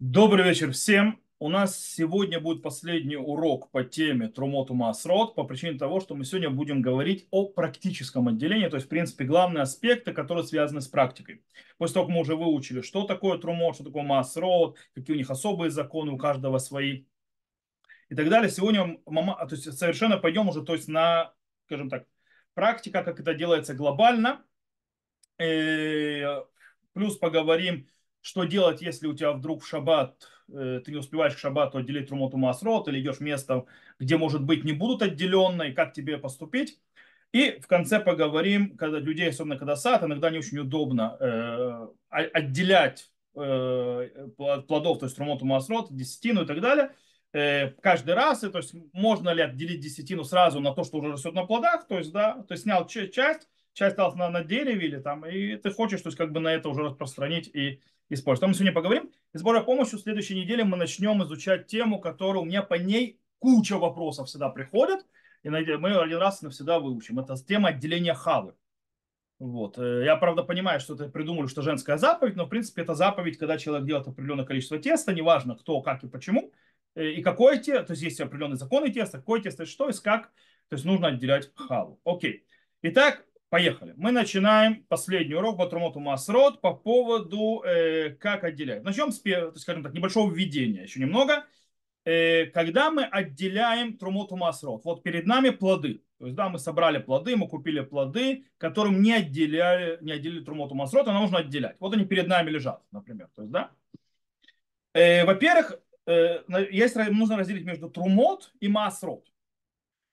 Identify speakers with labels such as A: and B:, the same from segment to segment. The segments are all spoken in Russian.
A: Добрый вечер всем. У нас сегодня будет последний урок по теме Трумоту Масрот по причине того, что мы сегодня будем говорить о практическом отделении, то есть, в принципе, главные аспекты, которые связаны с практикой. После того, как мы уже выучили, что такое Трумот, что такое Масрот, какие у них особые законы, у каждого свои и так далее. Сегодня мама, то есть, совершенно пойдем уже то есть, на, скажем так, практика, как это делается глобально. Э, плюс поговорим что делать, если у тебя вдруг в шаббат, э, ты не успеваешь к шаббату отделить Трумоту Масрот, или идешь в место, где, может быть, не будут отделенные, как тебе поступить. И в конце поговорим, когда людей, особенно когда сад, иногда не очень удобно э, отделять э, плодов, то есть Трумоту Масрот, десятину и так далее, э, каждый раз, и, то есть можно ли отделить десятину сразу на то, что уже растет на плодах, то есть, да, то есть снял часть, часть осталась на, на дереве или там, и ты хочешь, то есть как бы на это уже распространить и использовать. мы сегодня поговорим. И с Божьей помощью в следующей неделе мы начнем изучать тему, которая у меня по ней куча вопросов всегда приходит. И мы один раз навсегда выучим. Это тема отделения хавы. Вот. Э, я, правда, понимаю, что это придумали, что женская заповедь, но, в принципе, это заповедь, когда человек делает определенное количество теста, неважно кто, как и почему, э, и какое тесто, то есть есть определенные законы теста, какое тесто, что и как, то есть нужно отделять хаву. Окей. Итак, Поехали. Мы начинаем последний урок Батрумоту Масрот по поводу, э, как отделять. Начнем с, скажем так, небольшого введения, еще немного. Э, когда мы отделяем Трумоту Масрот, вот перед нами плоды. То есть, да, мы собрали плоды, мы купили плоды, которым не отделяли, не отделили Трумоту Масрот, а нужно отделять. Вот они перед нами лежат, например. То есть, да. Э, во-первых, э, есть, нужно разделить между Трумот и Масрот.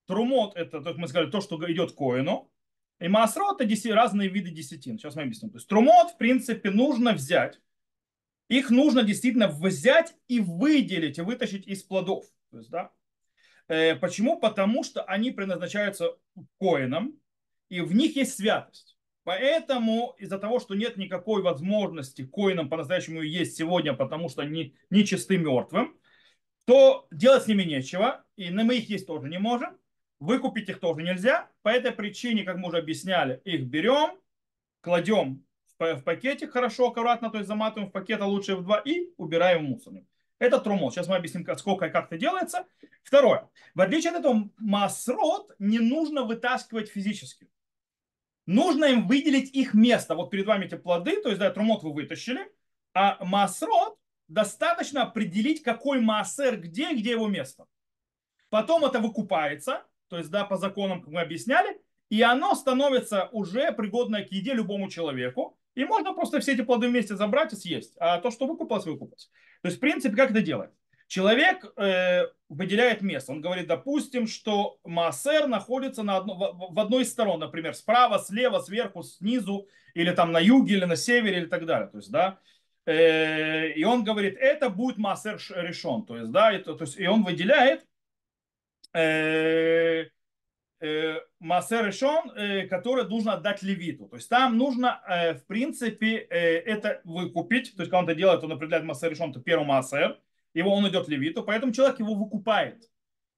A: Трумот это, то есть мы сказали, то, что идет коину, и маасрот это разные виды десятин. Сейчас мы объясним. То есть трумот, в принципе, нужно взять. Их нужно действительно взять и выделить, и вытащить из плодов. То есть, да? Э, почему? Потому что они предназначаются коинам, и в них есть святость. Поэтому из-за того, что нет никакой возможности коинам по-настоящему есть сегодня, потому что они нечисты мертвым, то делать с ними нечего, и мы их есть тоже не можем. Выкупить их тоже нельзя. По этой причине, как мы уже объясняли, их берем, кладем в пакетик хорошо, аккуратно, то есть заматываем в пакет, а лучше в два, и убираем в мусорник. Это трумот. Сейчас мы объясним, сколько и как это делается. Второе. В отличие от этого, масрот не нужно вытаскивать физически. Нужно им выделить их место. Вот перед вами эти плоды, то есть да, трумот вы вытащили, а масрот достаточно определить, какой массер где, где его место. Потом это выкупается, то есть, да, по законам, как мы объясняли, и оно становится уже пригодное к еде любому человеку, и можно просто все эти плоды вместе забрать и съесть. А то, что выкупалось, выкупалось. То есть, в принципе, как это делать? Человек э, выделяет место. Он говорит, допустим, что массер находится на одно, в, в одной из сторон, например, справа, слева, сверху, снизу, или там на юге, или на севере, или так далее. То есть, да, э, и он говорит, это будет массер решен. То есть, да, это, то есть, и он выделяет Массер решен, э, который нужно отдать левиту. То есть там нужно, в принципе, это выкупить. То есть когда он это делает, он определяет массер решен, то первый массер, его он идет левиту, поэтому человек его выкупает.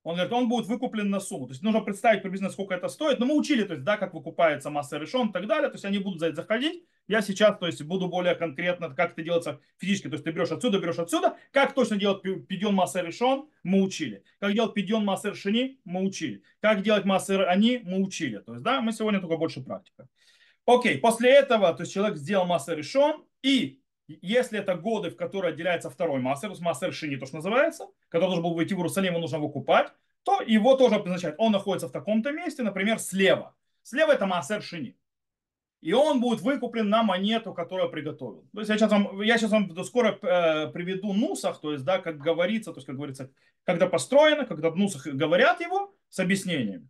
A: Он говорит, он будет выкуплен на сумму. То есть нужно представить приблизительно, сколько это стоит. Но мы учили, то есть, да, как выкупается масса решен и так далее. То есть они будут за это заходить. Я сейчас, то есть, буду более конкретно, как это делается физически. То есть ты берешь отсюда, берешь отсюда. Как точно делать пидьон масса решен, мы учили. Как делать пидьон масса решени, мы учили. Как делать масса они, мы учили. То есть, да, мы сегодня только больше практика. Окей, после этого, то есть человек сделал масса решен, и если это годы, в которые отделяется второй массер, то есть массер шини, то, что называется, который должен был выйти в Иерусалим, его нужно выкупать, то его тоже обозначает. Он находится в таком-то месте, например, слева. Слева это массер шини. И он будет выкуплен на монету, которую приготовил. То есть я сейчас вам, я сейчас вам скоро э, приведу нусах, то есть, да, как говорится, то есть, как говорится, когда построено, когда в нусах говорят его с объяснением.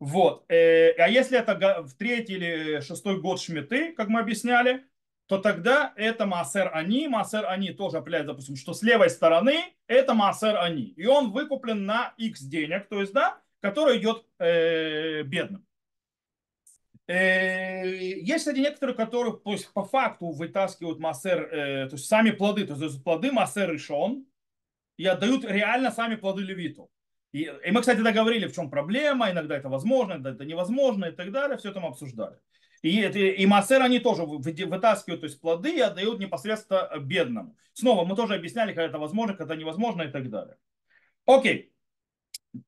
A: Вот. Э, а если это в третий или шестой год шметы, как мы объясняли, то тогда это массер они. Массер они тоже определяет, допустим, что с левой стороны это массер они. И он выкуплен на x денег, то есть, да, который идет э, бедным. Э, есть, кстати, некоторые, которые то есть, по факту вытаскивают массер, э, то есть сами плоды, то есть плоды массер решен, и отдают реально сами плоды левиту. И, и мы, кстати, договорили, в чем проблема, иногда это возможно, иногда это невозможно и так далее, все это мы обсуждали. И, и массер они тоже вытаскивают то есть, плоды и отдают непосредственно бедному. Снова мы тоже объясняли, когда это возможно, когда невозможно и так далее. Окей.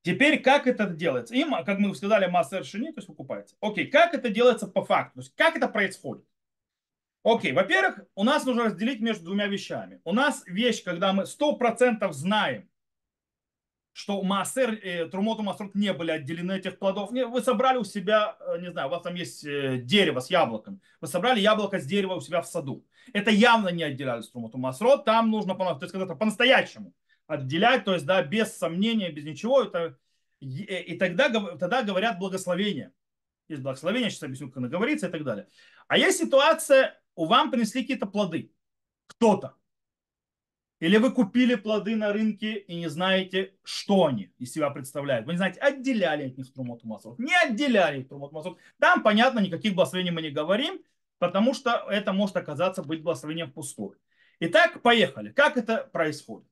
A: Теперь как это делается? Им, как мы сказали, массер шини, то есть выкупается. Окей, как это делается по факту? То есть как это происходит? Окей, во-первых, у нас нужно разделить между двумя вещами. У нас вещь, когда мы 100% знаем, что массер, э, трумот и массрот не были отделены этих плодов. Не, вы собрали у себя, э, не знаю, у вас там есть э, дерево с яблоком. Вы собрали яблоко с дерева у себя в саду. Это явно не отделялись трумот и массрот. Там нужно, то есть когда-то по-настоящему отделять, то есть, да, без сомнения, без ничего. Это, и, и тогда, тогда говорят благословение. Есть благословение, сейчас объясню, как оно говорится и так далее. А есть ситуация, у вам принесли какие-то плоды. Кто-то. Или вы купили плоды на рынке и не знаете, что они из себя представляют. Вы не знаете, отделяли от них трумот маслов, не отделяли их трумот маслов. Там, понятно, никаких благословений мы не говорим, потому что это может оказаться быть благословением впустую. Итак, поехали. Как это происходит?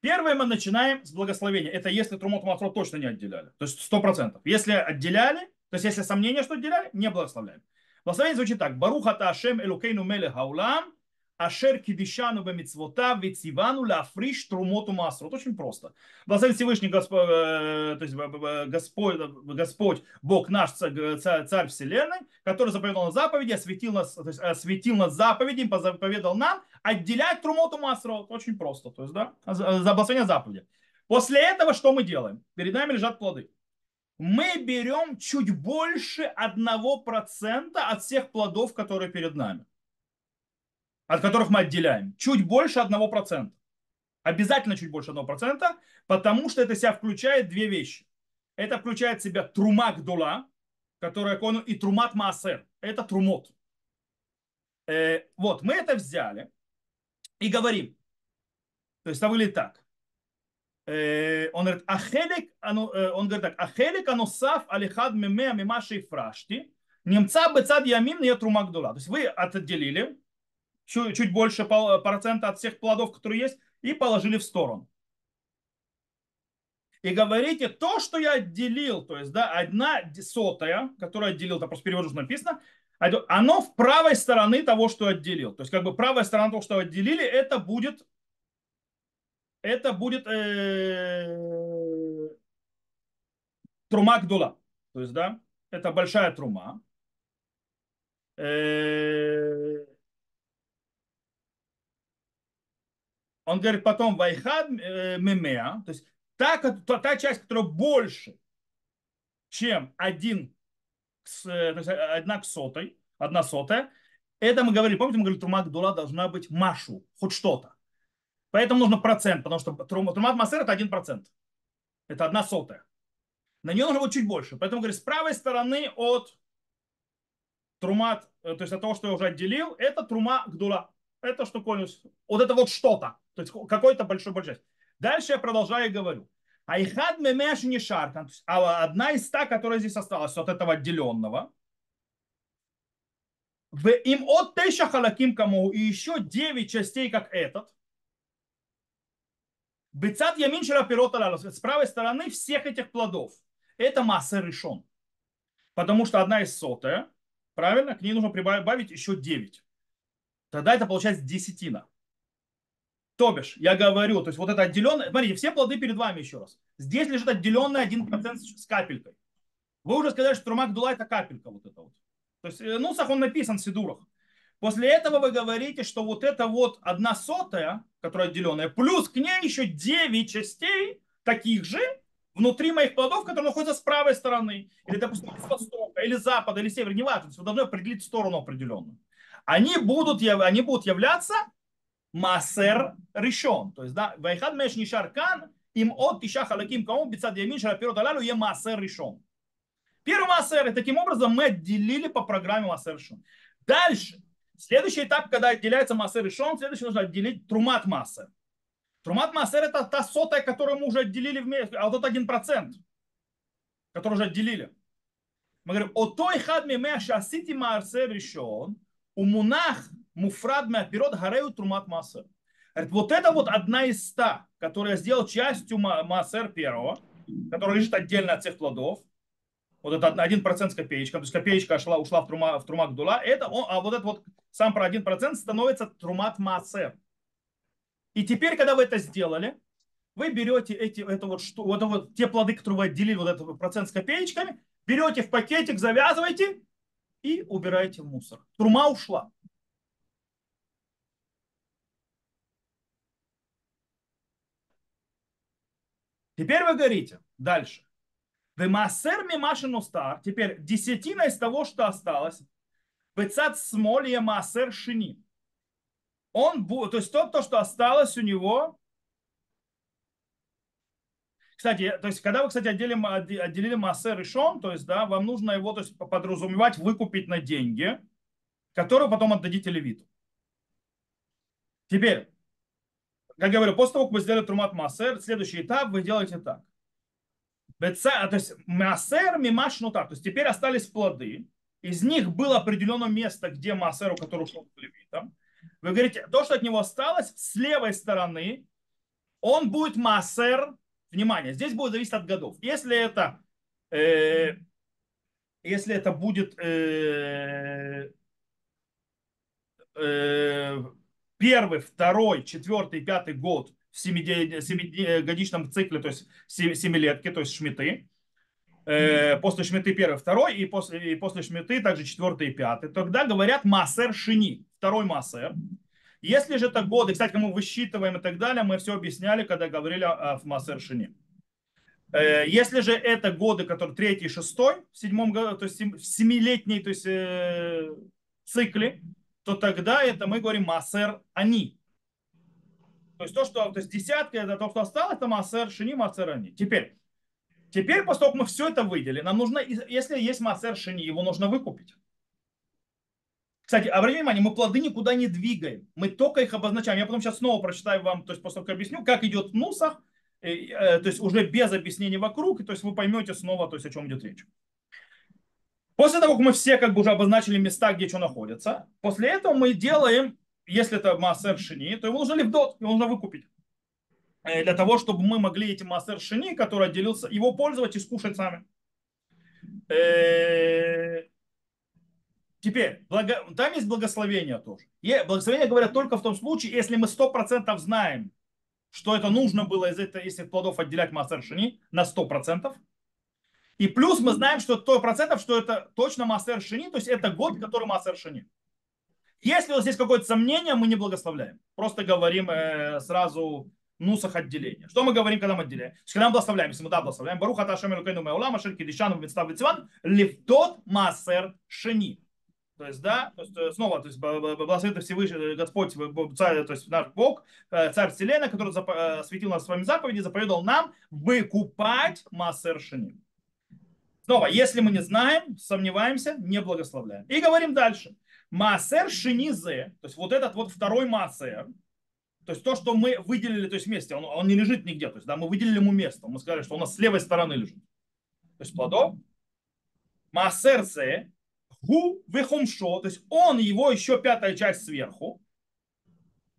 A: Первое мы начинаем с благословения. Это если трумот маслов точно не отделяли. То есть сто процентов. Если отделяли, то есть если сомнения, что отделяли, не благословляем. Благословение звучит так. Баруха та Ашем Элукейну Меле Хаулам Ашер кидишану бемицвота вецивану лафриш трумоту масру. Очень просто. Благословен Всевышний Господь, э, то есть Господь, Господь, Бог наш, царь, царь Вселенной, который заповедал на заповеди, осветил нас, то есть осветил нас заповеди, заповедал нам отделять трумоту масру. Очень просто. То есть, да, за благословение заповеди. После этого что мы делаем? Перед нами лежат плоды. Мы берем чуть больше 1% от всех плодов, которые перед нами от которых мы отделяем, чуть больше 1%. Обязательно чуть больше 1%, потому что это себя включает две вещи. Это включает в себя трумак дула, которая и трумат маасер. Это трумот. Э, вот, мы это взяли и говорим. То есть, это выглядит так. Э, он говорит, ахелик, э, он говорит так, ахелик анусав алихад меме мимаши фрашти, немца бецад ямин не трумак дула. То есть, вы отделили чуть, чуть больше процента от всех плодов, которые есть, и положили в сторону. И говорите, то, что я отделил, то есть, да, одна сотая, которую отделил, это просто перевожу, написано, оно в правой стороны того, что отделил. То есть, как бы правая сторона того, что отделили, это будет, это будет э, трума гдула. То есть, да, это большая трума. Э, Он говорит потом вайхад э, мемеа, то есть та, та, та часть, которая больше, чем один, э, то есть одна к сотой, одна сотая, это мы говорили, помните, мы говорили, трума гдула должна быть машу, хоть что-то. Поэтому нужно процент, потому что трумат массер это один процент. Это одна сотая. На нее нужно быть чуть больше. Поэтому, говорит, с правой стороны от трумат, э, то есть от того, что я уже отделил, это трума гдула. Это что конус. Вот это вот что-то. То есть какой-то большой большой. Дальше я продолжаю и говорю. Айхад мемеш не шаркан. А одна из ста, которая здесь осталась от этого отделенного. В им от тейша халаким кому и еще девять частей, как этот. Бецат ямин пирота с правой стороны всех этих плодов. Это масса решен. Потому что одна из сотая, правильно, к ней нужно прибавить еще девять. Тогда это получается десятина. То бишь, я говорю, то есть вот это отделенное, смотрите, все плоды перед вами еще раз. Здесь лежит отделенный 1% с капелькой. Вы уже сказали, что Трумак Дула это капелька вот это вот. То есть, э, ну, он написан в Сидурах. После этого вы говорите, что вот это вот одна сотая, которая отделенная, плюс к ней еще 9 частей таких же внутри моих плодов, которые находятся с правой стороны, или, допустим, с востока, или запада, или севера, неважно. То вы должны определить сторону определенную. Они будут, они будут являться Масер решен. То есть, да, Вайхад Меш Нишар Кан, им от Тиша Халаким Каум, Бицад Ямин, Шарапирот Алалу, е Масер решен. Первый Масер, и таким образом мы отделили по программе Масер решен. Дальше, следующий этап, когда отделяется Масер решен, следующий нужно отделить Трумат Масер. Трумат Масер это та сотая, которую мы уже отделили вместе, а вот тот один процент, который уже отделили. Мы говорим, о той хад мемеа шасити Масер решен, у мунах муфрад меапирот гарею трумат массер. Вот это вот одна из ста, которая сделал частью массер первого, который лежит отдельно от всех плодов. вот это один процент с копеечкой, то есть копеечка шла, ушла в трума, в трума гдула, это, он, а вот этот вот сам про один процент становится трумат массер. И теперь, когда вы это сделали, вы берете эти, это вот, что, вот, вот те плоды, которые вы отделили, вот этот процент с копеечками, берете в пакетик, завязываете и убираете в мусор. Трума ушла. Теперь вы говорите дальше. Вемасер мимашин устар. Теперь десятина из того, что осталось. Бецат смолье массер шини. Он будет, то есть то, то, что осталось у него. Кстати, то есть, когда вы, кстати, отделили, отделили массер решен, то есть, да, вам нужно его то есть, подразумевать, выкупить на деньги, которые потом отдадите левиту. Теперь, как я говорю, после того, как вы сделали трумат массер, следующий этап вы делаете так. Беца, то есть массер мимаш так. То есть теперь остались плоды. Из них было определенное место, где массер, у которого ушел к. Вы говорите, то, что от него осталось, с левой стороны, он будет массер. Внимание, здесь будет зависеть от годов. Если это, э, если это будет э, э, первый, второй, четвертый, пятый год в семигодичном цикле, то есть семилетки, то есть шмиты, э, после шмиты первый, второй, и после, и после шмиты также четвертый и пятый, тогда говорят массер шини, второй массер. Если же это годы, кстати, мы высчитываем и так далее, мы все объясняли, когда говорили о, о массер шини. Э, если же это годы, которые третий и шестой, в седьмом году, то есть в семилетней то есть, э, цикле, то тогда это мы говорим массер они. То есть то, что то есть десятка, это то, что осталось, это массер шини, массер они. Теперь, теперь, после мы все это выделили, нам нужно, если есть массер шини, его нужно выкупить. Кстати, обратите внимание, мы плоды никуда не двигаем. Мы только их обозначаем. Я потом сейчас снова прочитаю вам, то есть после того, объясню, как идет нусах, э, то есть уже без объяснений вокруг, и то есть вы поймете снова, то есть о чем идет речь. После того, как мы все как бы уже обозначили места, где что находится, после этого мы делаем, если это массер шини, то его нужно лифдот, его нужно выкупить. Э, для того, чтобы мы могли эти массер шини, который отделился, его пользовать и скушать сами. Э, теперь, благо... там есть благословение тоже. И благословение говорят только в том случае, если мы 100% знаем, что это нужно было из из этих плодов отделять массер шини на 100%. И плюс мы знаем, что то процентов, что это точно Массер Шини, то есть это год, который Массер Шини. Если у вас есть какое-то сомнение, мы не благословляем. Просто говорим э, сразу нусах отделения. Что мы говорим, когда мы отделяем? Когда мы благословляем, если мы да благословляем, Баруха Ташем Элукейну Меулам, Ашер Кидишану Винстав Вицван, Левтот Массер Шини. То есть, да, то есть, э, снова, то есть, благословит Всевышний Господь, царь, то есть, наш Бог, э, царь Вселенной, который светил нас своими заповеди, заповедал нам выкупать Массер Шини. Снова, если мы не знаем, сомневаемся, не благословляем. И говорим дальше. Маасер шинизе, то есть вот этот вот второй маасер, то есть то, что мы выделили, то есть вместе, он, он не лежит нигде, то есть да, мы выделили ему место, мы сказали, что у нас с левой стороны лежит. То есть плодов. Маасер зе, гу вехумшо, то есть он его еще пятая часть сверху,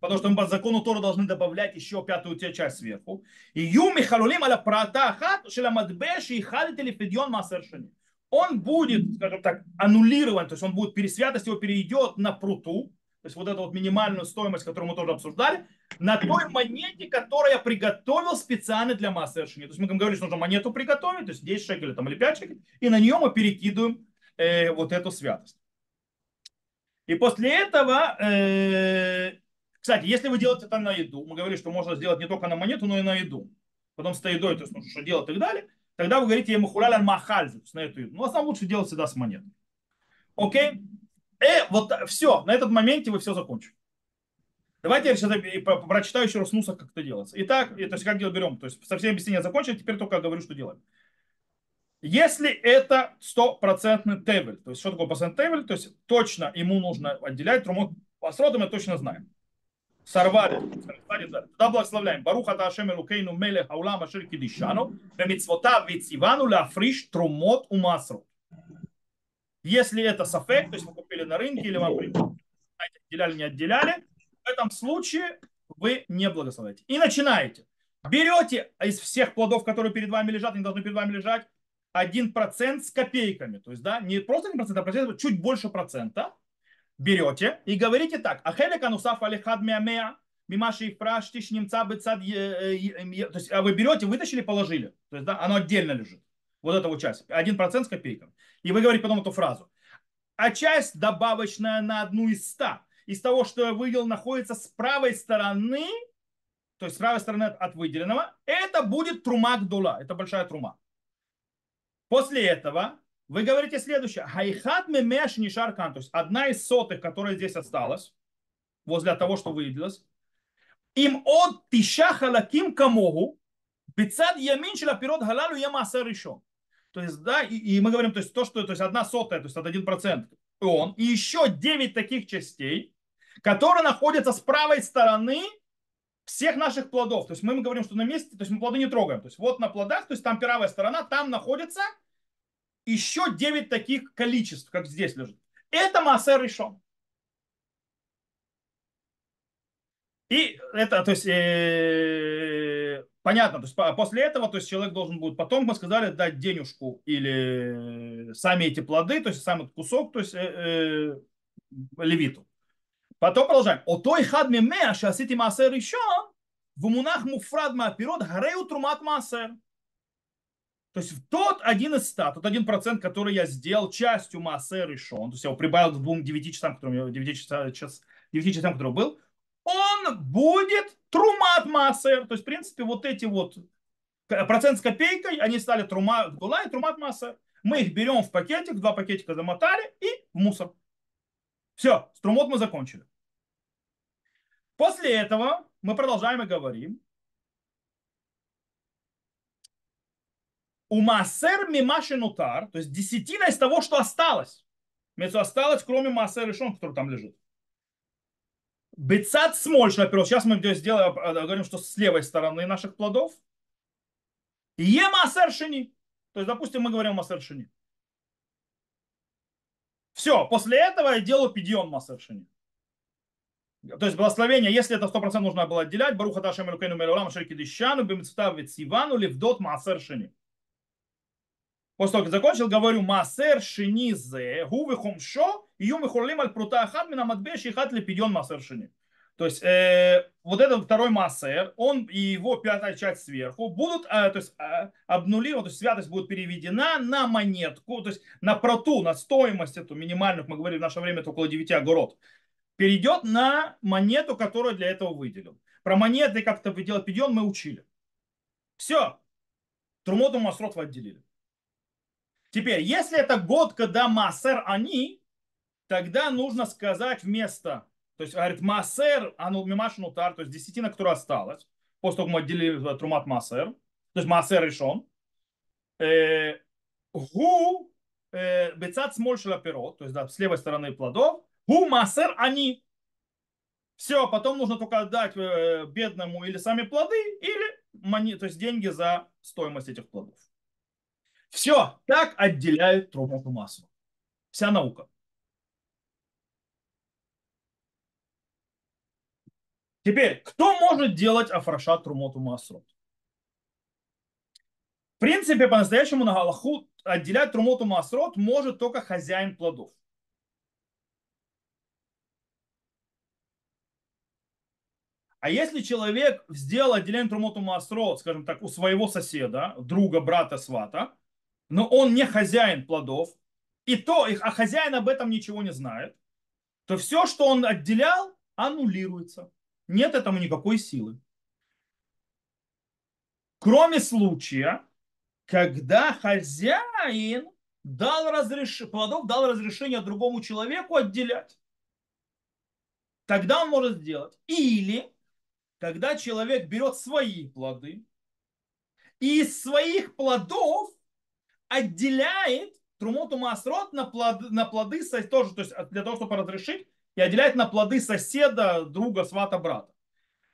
A: потому что мы по закону Тору должны добавлять еще пятую часть сверху. И юми халулим аля пратахат шеламадбеш и халители федьон масершани. Он будет, скажем так, аннулирован, то есть он будет, святость его перейдет на пруту, то есть вот эту вот минимальную стоимость, которую мы тоже обсуждали, на той монете, которую я приготовил специально для массершини. То есть мы говорили, что нужно монету приготовить, то есть 10 шекелей там, или 5 шекелей, и на нее мы перекидываем э, вот эту святость. И после этого э, кстати, если вы делаете это на еду, мы говорили, что можно сделать не только на монету, но и на еду. Потом с едой, то есть ну, что делать и так далее. Тогда вы говорите ему хулялян махаль, на эту еду. Ну, а лучше делать всегда с монетой. Окей? Э, вот все, на этот моменте вы все закончили. Давайте я сейчас прочитаю еще раз нусах, как это делается. Итак, то есть как делать берем, то есть совсем объяснение закончили, теперь только говорю, что делаем. Если это стопроцентный тевель, то есть что такое процентный тевель, то есть точно ему нужно отделять трумот по сродам, мы точно знаем сорвали. Тогда благословляем. Баруха Ташем Элукейну Мелех Аулам Ашир Кидишану, Бемитсвота Вицивану Ляфриш Трумот Умасру. Если это сафек, то есть вы купили на рынке или вам отделяли, не отделяли, в этом случае вы не благословляете. И начинаете. Берете из всех плодов, которые перед вами лежат, они должны перед вами лежать, 1% с копейками. То есть, да, не просто 1%, а процент, чуть больше процента берете и говорите так. Ахелек анусаф алихад меамеа мимаши и фраштиш немца бецад. То есть, а вы берете, вытащили, положили. То есть, да, оно отдельно лежит. Вот эта вот часть. 1% с копейками. И вы говорите потом эту фразу. А часть добавочная на одну из ста. Из того, что я выделил, находится с правой стороны, то есть с правой стороны от выделенного, это будет трума гдула. Это большая трума. После этого вы говорите следующее. Хайхат мемеш нишаркан. То есть одна из сотых, которая здесь осталась, возле того, что выявилось, им от тиша халаким камогу, бецад ямин шелапирот галалу ямасер решен. То есть, да, и, и мы говорим, то есть то, что, то есть одна сотая, то есть от один процент он, и еще девять таких частей, которые находятся с правой стороны всех наших плодов. То есть мы говорим, что на месте, то есть мы плоды не трогаем. То есть вот на плодах, то есть там правая сторона, там находится еще 9 таких количеств, как здесь лежит. Это массер решен. И это, то есть, э, понятно, то есть после этого, то есть человек должен будет, потом мы сказали, дать денежку или сами эти плоды, то есть сам этот кусок, то есть э, э, левиту. Потом продолжаем. Отой хад мемеа, шасити массер решен, в мунах муфрад маапирот, гарею трумат массер. То есть тот один из ста, тот один процент, который я сделал частью массы решен, то есть я его прибавил к двум девяти часам, которым, 9 часам, час, 9 часам, который был, он будет трумат массер. То есть, в принципе, вот эти вот процент с копейкой, они стали трума была и трумат массер. Мы их берем в пакетик, два пакетика замотали и в мусор. Все, с трумот мы закончили. После этого мы продолжаем и говорим, у массер мимаши нутар, то есть десятина из того, что осталось. Имеется осталось, кроме массер решен, который там лежит. Бецат смольш, во-первых, сейчас мы сделаем, э, говорим, что с левой стороны наших плодов. Е массер шини. То есть, допустим, мы говорим массер шини. Все, после этого я делаю пидьон массер шини. То есть благословение, если это 100% нужно было отделять, Баруха Ташем Элукейну Мелурам Шерки Дищану Бимцтав Сивану Левдот Массер Шини. После того, как закончил, говорю, массер шини гувы хомшо, и аль прута ахад мина матбе шихат лепидьон массер шини. То есть э, вот этот второй массер, он и его пятая часть сверху будут, э, то есть э, обнулированы, то есть святость будет переведена на монетку, то есть на проту, на стоимость эту минимальную, мы говорили в наше время это около 9 огород, перейдет на монету, которую для этого выделил. Про монеты, как это делать пидьон, мы учили. Все. Трумоту масрот отделили. Теперь, если это год, когда массер они, тогда нужно сказать вместо, то есть говорит массер, ану мимаш нутар, то есть десятина, которая осталась, после того, как мы отделили трумат массер, то есть массер решен, э, гу э, бецат смоль шелаперот, то есть да, с левой стороны плодов, гу массер они. Все, потом нужно только отдать э, бедному или сами плоды, или то есть деньги за стоимость этих плодов. Все, так отделяют трумоту массу. Вся наука. Теперь, кто может делать афрашат трумоту массу? В принципе, по-настоящему на Галаху отделять трумоту масрот может только хозяин плодов. А если человек сделал отделение трумоту масрот, скажем так, у своего соседа, друга, брата, свата, но он не хозяин плодов, и то, а хозяин об этом ничего не знает, то все, что он отделял, аннулируется. Нет этому никакой силы. Кроме случая, когда хозяин дал разреш... плодов дал разрешение другому человеку отделять. Тогда он может сделать. Или когда человек берет свои плоды и из своих плодов отделяет трумоту масрот на плоды, на плоды тоже, то есть для того, чтобы разрешить, и отделяет на плоды соседа, друга, свата, брата.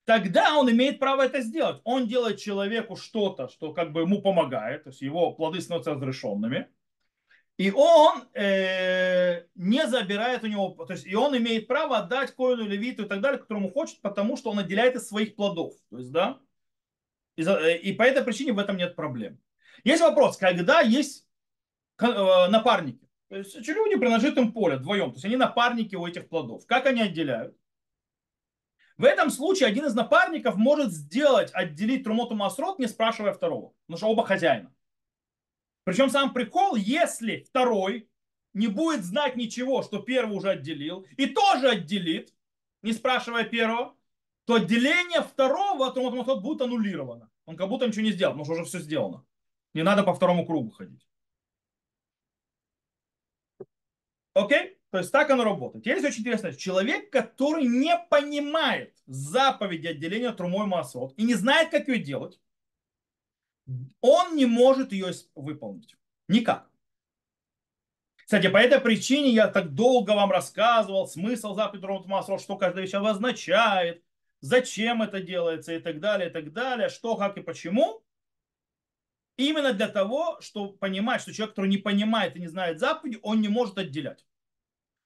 A: Тогда он имеет право это сделать. Он делает человеку что-то, что как бы ему помогает, то есть его плоды становятся разрешенными. И он э, не забирает у него, то есть и он имеет право отдать коину, левиту и так далее, которому хочет, потому что он отделяет из своих плодов. То есть, да, и, и по этой причине в этом нет проблем. Есть вопрос, когда есть э, напарники. То есть люди при нажитом поле вдвоем. То есть они напарники у этих плодов. Как они отделяют? В этом случае один из напарников может сделать, отделить Трумоту Масрот, не спрашивая второго. Потому что оба хозяина. Причем сам прикол, если второй не будет знать ничего, что первый уже отделил, и тоже отделит, не спрашивая первого, то отделение второго Трумоту Масрот будет аннулировано. Он как будто ничего не сделал, потому что уже все сделано. Не надо по второму кругу ходить. Окей? То есть так оно работает. Теперь очень интересно. Человек, который не понимает заповеди отделения трумой массот и не знает, как ее делать, он не может ее выполнить. Никак. Кстати, по этой причине я так долго вам рассказывал смысл заповеди трумой массот, что каждая вещь обозначает, зачем это делается и так далее, и так далее, что, как и почему. Именно для того, чтобы понимать, что человек, который не понимает и не знает заповеди, он не может отделять.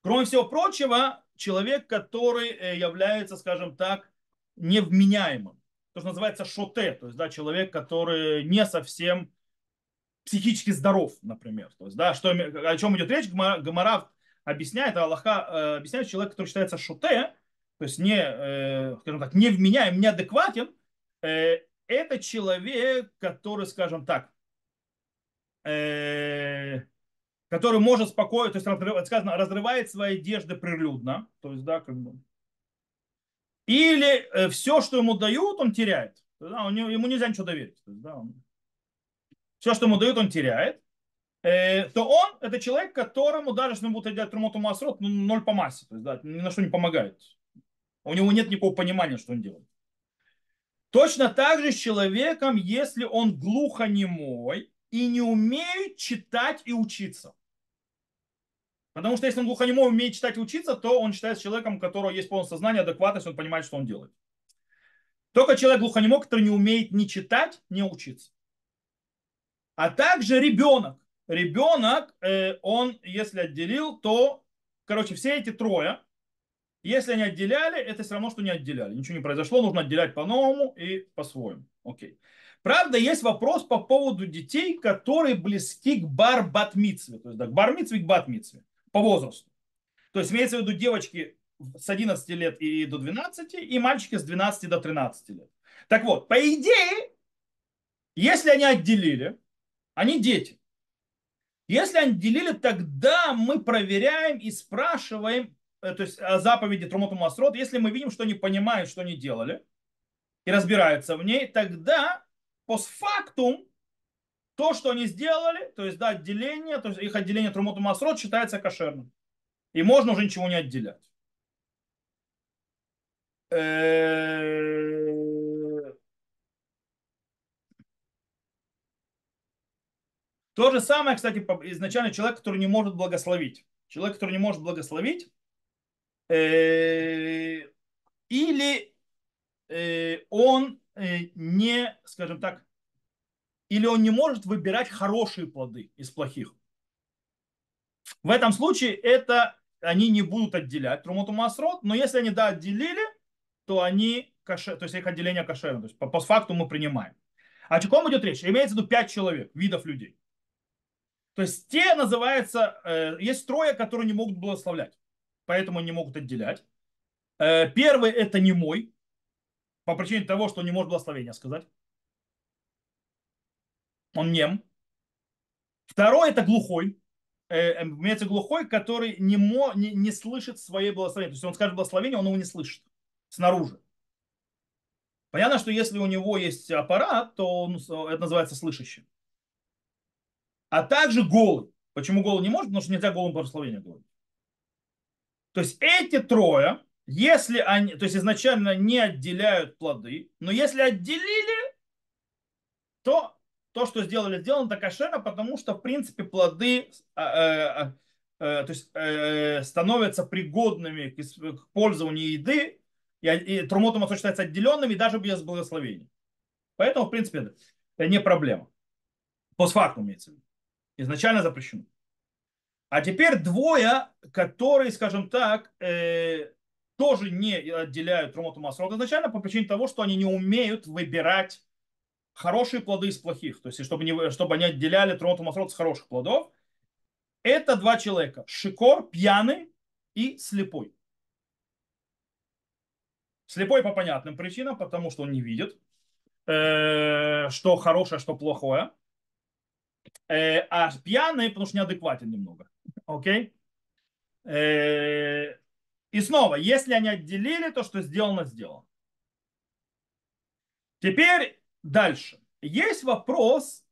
A: Кроме всего прочего, человек, который э, является, скажем так, невменяемым. То, что называется шоте, то есть да, человек, который не совсем психически здоров, например. То есть, да, что, о чем идет речь, Гамарав объясняет, а Аллаха э, объясняет, человек, который считается шоте, то есть не, э, скажем так, невменяем, неадекватен, это человек, который, скажем так, который может спокойно, то есть разрыв, сказано, разрывает свои одежды прилюдно, то есть, да, как бы. Или э, все, что ему дают, он теряет. Да, он, ему нельзя ничего доверить. То есть, да, он, все, что ему дают, он теряет. Э, то он, это человек, которому даже если он будет делать трумоту масрот, ну, ноль по массе. То есть, да, ни на что не помогает. У него нет никакого понимания, что он делает. Точно так же с человеком, если он глухонемой и не умеет читать и учиться. Потому что если он глухонемой умеет читать и учиться, то он считается человеком, у которого есть полное сознание, адекватность, он понимает, что он делает. Только человек глухонемой, который не умеет ни читать, ни учиться. А также ребенок. Ребенок, э, он, если отделил, то, короче, все эти трое, если они отделяли, это все равно, что не отделяли. Ничего не произошло, нужно отделять по-новому и по-своему. Окей. Правда, есть вопрос по поводу детей, которые близки к бар-бат-митсве. То есть да, к бар-митсве и к бат-митсве по возрасту. То есть имеется в виду девочки с 11 лет и до 12, и мальчики с 12 до 13 лет. Так вот, по идее, если они отделили, они дети. Если они отделили, тогда мы проверяем и спрашиваем, то есть о заповеди Трумоту Масрот, если мы видим, что они понимают, что они делали, и разбираются в ней, тогда постфактум то, что они сделали, то есть да, отделение, то есть их отделение Трумоту Масрот считается кошерным. И можно уже ничего не отделять. Э, то же самое, кстати, изначально человек, который не может благословить. Человек, который не может благословить, э, или э, он не, скажем так, или он не может выбирать хорошие плоды из плохих. В этом случае это они не будут отделять трумоту масрот, но если они да отделили, то они каше, то есть их отделение кошерно, то есть по постфакту мы принимаем. О чем идет речь? Имеется в виду пять человек, видов людей. То есть те называются, э, есть трое, которые не могут благословлять, поэтому не могут отделять. Э, первый это не мой, по причине того, что не может благословения сказать он нем. Второй это глухой, э, имеется глухой, который не, мо, не, не слышит своей благословения. То есть он скажет благословение, он его не слышит снаружи. Понятно, что если у него есть аппарат, то он, это называется слышащим. А также голый. Почему голый не может? Потому что нельзя голым благословение говорить. То есть эти трое, если они, то есть изначально не отделяют плоды, но если отделили, то то, что сделали, сделано так кошерно, потому что, в принципе, плоды э, э, э, то есть, э, становятся пригодными к, к пользованию еды, и, и трумотом считается отделенными даже без благословения. Поэтому, в принципе, это, это не проблема. Постфактум имеется в виду. Изначально запрещено. А теперь двое, которые, скажем так, э, тоже не отделяют трумоту масрот изначально по причине того, что они не умеют выбирать хорошие плоды из плохих. То есть, чтобы, не, чтобы они отделяли тронуту масрот с хороших плодов. Это два человека. Шикор, пьяный и слепой. Слепой по понятным причинам, потому что он не видит, э, что хорошее, что плохое. Э, а пьяный, потому что неадекватен немного. Окей? Э, и снова, если они отделили, то что сделано, сделано. Теперь дальше. Есть вопрос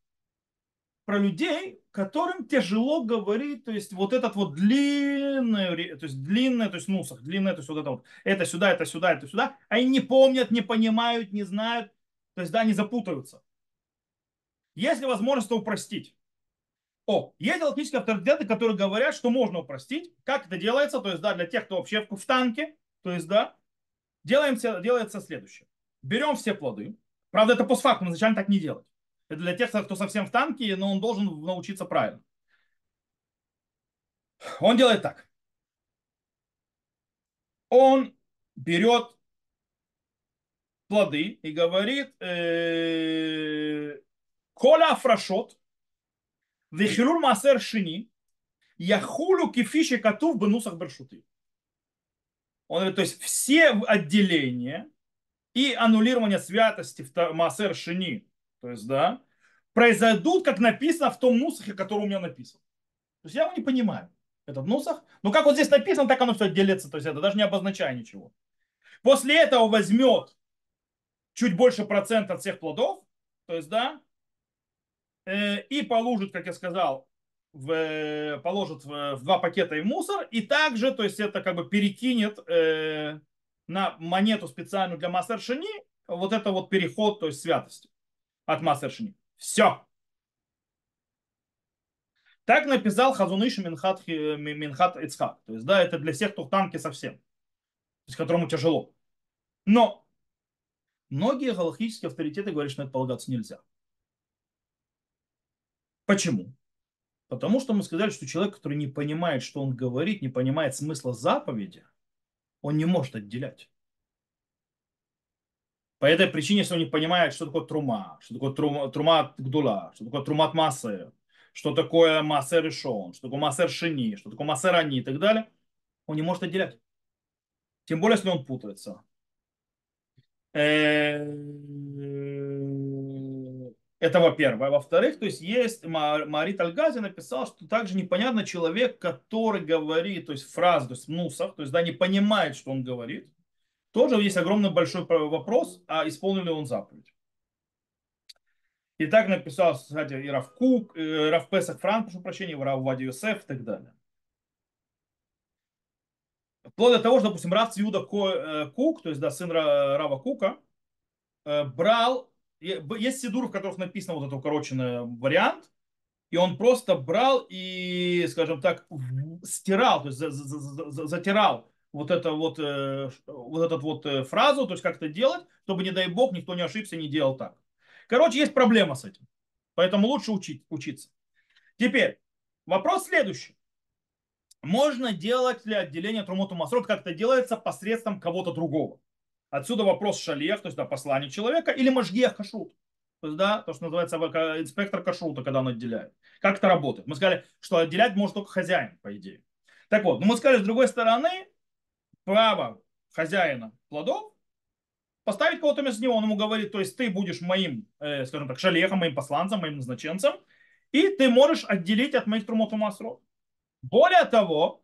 A: про людей, которым тяжело говорить, то есть вот этот вот длинный, то есть длинный, то есть нусах, длинный, то есть вот это вот, это сюда, это сюда, это сюда, они не помнят, не понимают, не знают, то есть да, они запутаются. Есть ли возможность упростить? О, есть галактические авторитеты, которые говорят, что можно упростить. Как это делается? То есть, да, для тех, кто вообще в танке, то есть, да, делаем, делается следующее. Берем все плоды. Правда, это постфактум, изначально так не делать. Это для тех, кто совсем в танке, но он должен научиться правильно. Он делает так. Он берет плоды и говорит э, Коля Афрашот, Вехилур Масер Шини, Яхулю Кефиши Катув Бенусах Бершуты. Он говорит, то есть все отделения и аннулирование святости в Масер Шини то есть, да, произойдут, как написано в том нусахе, который у меня написан. То есть я его не понимаю, этот нусах. Но как вот здесь написано, так оно все делится. То есть это даже не обозначая ничего. После этого возьмет чуть больше процента от всех плодов, то есть, да, и положит, как я сказал, в, положит в, в два пакета и мусор, и также, то есть это как бы перекинет э, на монету специальную для Мастершини вот это вот переход, то есть святости от Мастершини. Все. Так написал Хазуныш Минхат, Минхат Ицхак. То есть, да, это для всех, кто в танке совсем. То есть, которому тяжело. Но многие галактические авторитеты говорят, что это полагаться нельзя. Почему? Потому что мы сказали, что человек, который не понимает, что он говорит, не понимает смысла заповеди, он не может отделять. По этой причине, если он не понимает, что такое трума, что такое трума, трума гдула, что такое трумат массы, что такое массер решен, что такое массер шини, что такое массер ани и так далее, он не может отделять. Тем более, если он путается. Это во-первых. Во-вторых, то есть есть Марит Альгази написал, что также непонятно человек, который говорит, то есть фразы, то есть нусах, то есть да, не понимает, что он говорит, тоже есть огромный большой вопрос, а исполнил ли он заповедь. И так написал, кстати, и Раф Кук, и Раф Песах Франк, прошу прощения, и Раф Вади Йосеф и так далее. Вплоть до того, что, допустим, Раф Цюда э, Кук, то есть, да, сын Рава Кука, э, брал, есть сидур, в которых написано вот этот укороченный вариант, и он просто брал и, скажем так, стирал, то есть затирал вот это вот, э, вот этот вот э, фразу, то есть как это делать, чтобы, не дай бог, никто не ошибся, не делал так. Короче, есть проблема с этим. Поэтому лучше учить, учиться. Теперь, вопрос следующий. Можно делать ли отделение Трумоту Масрот, как это делается посредством кого-то другого? Отсюда вопрос шалех, то есть да, послание человека, или мажгех кашрут. То есть, да, то, что называется инспектор кашрута, когда он отделяет. Как это работает? Мы сказали, что отделять может только хозяин, по идее. Так вот, но мы сказали, с другой стороны, право хозяина плодов поставить кого-то вместо него. Он ему говорит, то есть ты будешь моим, э, скажем так, шалехом, моим посланцем, моим назначенцем, и ты можешь отделить от моих трумот масрот. Более того,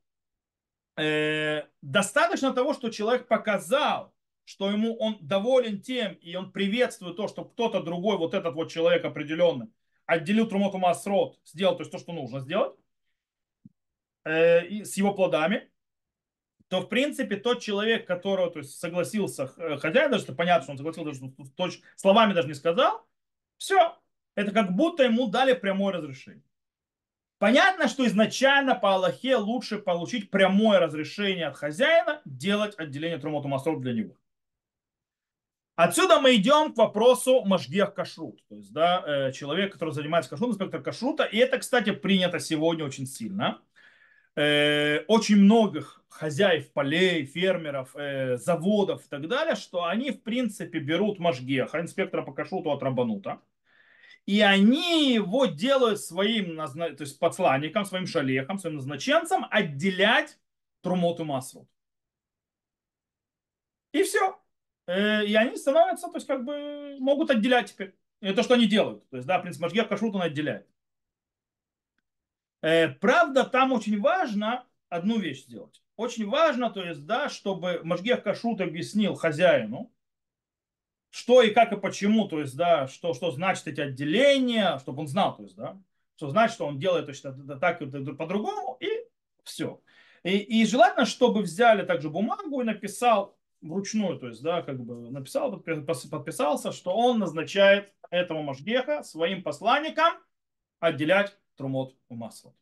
A: э, достаточно того, что человек показал, что ему он доволен тем, и он приветствует то, что кто-то другой, вот этот вот человек определенный, отделил трумоту масрот, сделал то есть то, что нужно сделать, э, с его плодами, то в принципе тот человек, которого то есть, согласился э, хозяин, даже понятно, что он согласился, что точ, словами даже не сказал, все, это как будто ему дали прямое разрешение. Понятно, что изначально по Аллахе лучше получить прямое разрешение от хозяина делать отделение Трумоту Масрот для него. Отсюда мы идем к вопросу Машгех Кашрут, то есть да, э, человек, который занимается кашрутом, инспектор Кашрута. И это, кстати, принято сегодня очень сильно. Э, очень многих хозяев полей, фермеров, э, заводов и так далее, что они в принципе берут Машгеха, инспектора по кашуту от Рабанута, и они его делают своим то есть посланником, своим шалехом, своим назначенцем отделять Трумоту Масрут. И все. Э, и они становятся, то есть как бы могут отделять теперь. Это что они делают. То есть, да, принцип Машгех Кашрут он отделяет. Э, правда, там очень важно одну вещь сделать. Очень важно, то есть, да, чтобы Машгех Кашрут объяснил хозяину, что и как и почему, то есть, да, что, что значит эти отделения, чтобы он знал, то есть, да, что значит, что он делает то есть, так и по-другому, и все. И, и желательно, чтобы взяли также бумагу и написал вручную, то есть, да, как бы написал, подписался, что он назначает этого Машгеха своим посланникам отделять трумот у масла.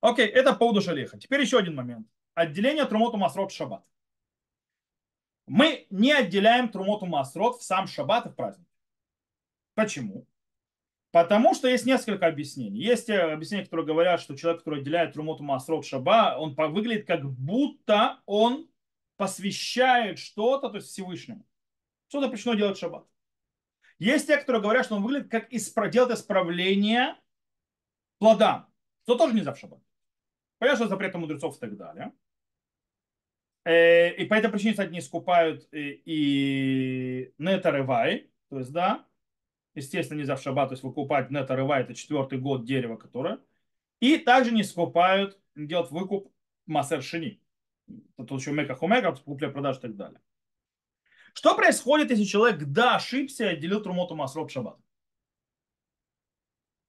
A: Окей, это по поводу шалеха. Теперь еще один момент. Отделение трумот у масрот в шаббат. Мы не отделяем трумоту масрот в сам шаббат и в праздник. Почему? Потому что есть несколько объяснений. Есть э, объяснения, которые говорят, что человек, который отделяет трумоту масрот шаба, он выглядит как будто он посвящает что-то, то есть Всевышнему. Что запрещено делать шаббат. Есть те, которые говорят, что он выглядит как исп... делает исправление плодам. Что тоже нельзя в шаббат. Понятно, что запрет мудрецов и так далее. Э, и по этой причине, кстати, не скупают и, и нетарывай, то есть, да, естественно, нельзя в шаббат, то есть выкупать нетарывай, это четвертый год дерева, которое. И также не скупают, делать выкуп массер шини. Это еще мека хумека, купля продаж и так далее. Что происходит, если человек, да, ошибся отделил трумоту масрот шаббат?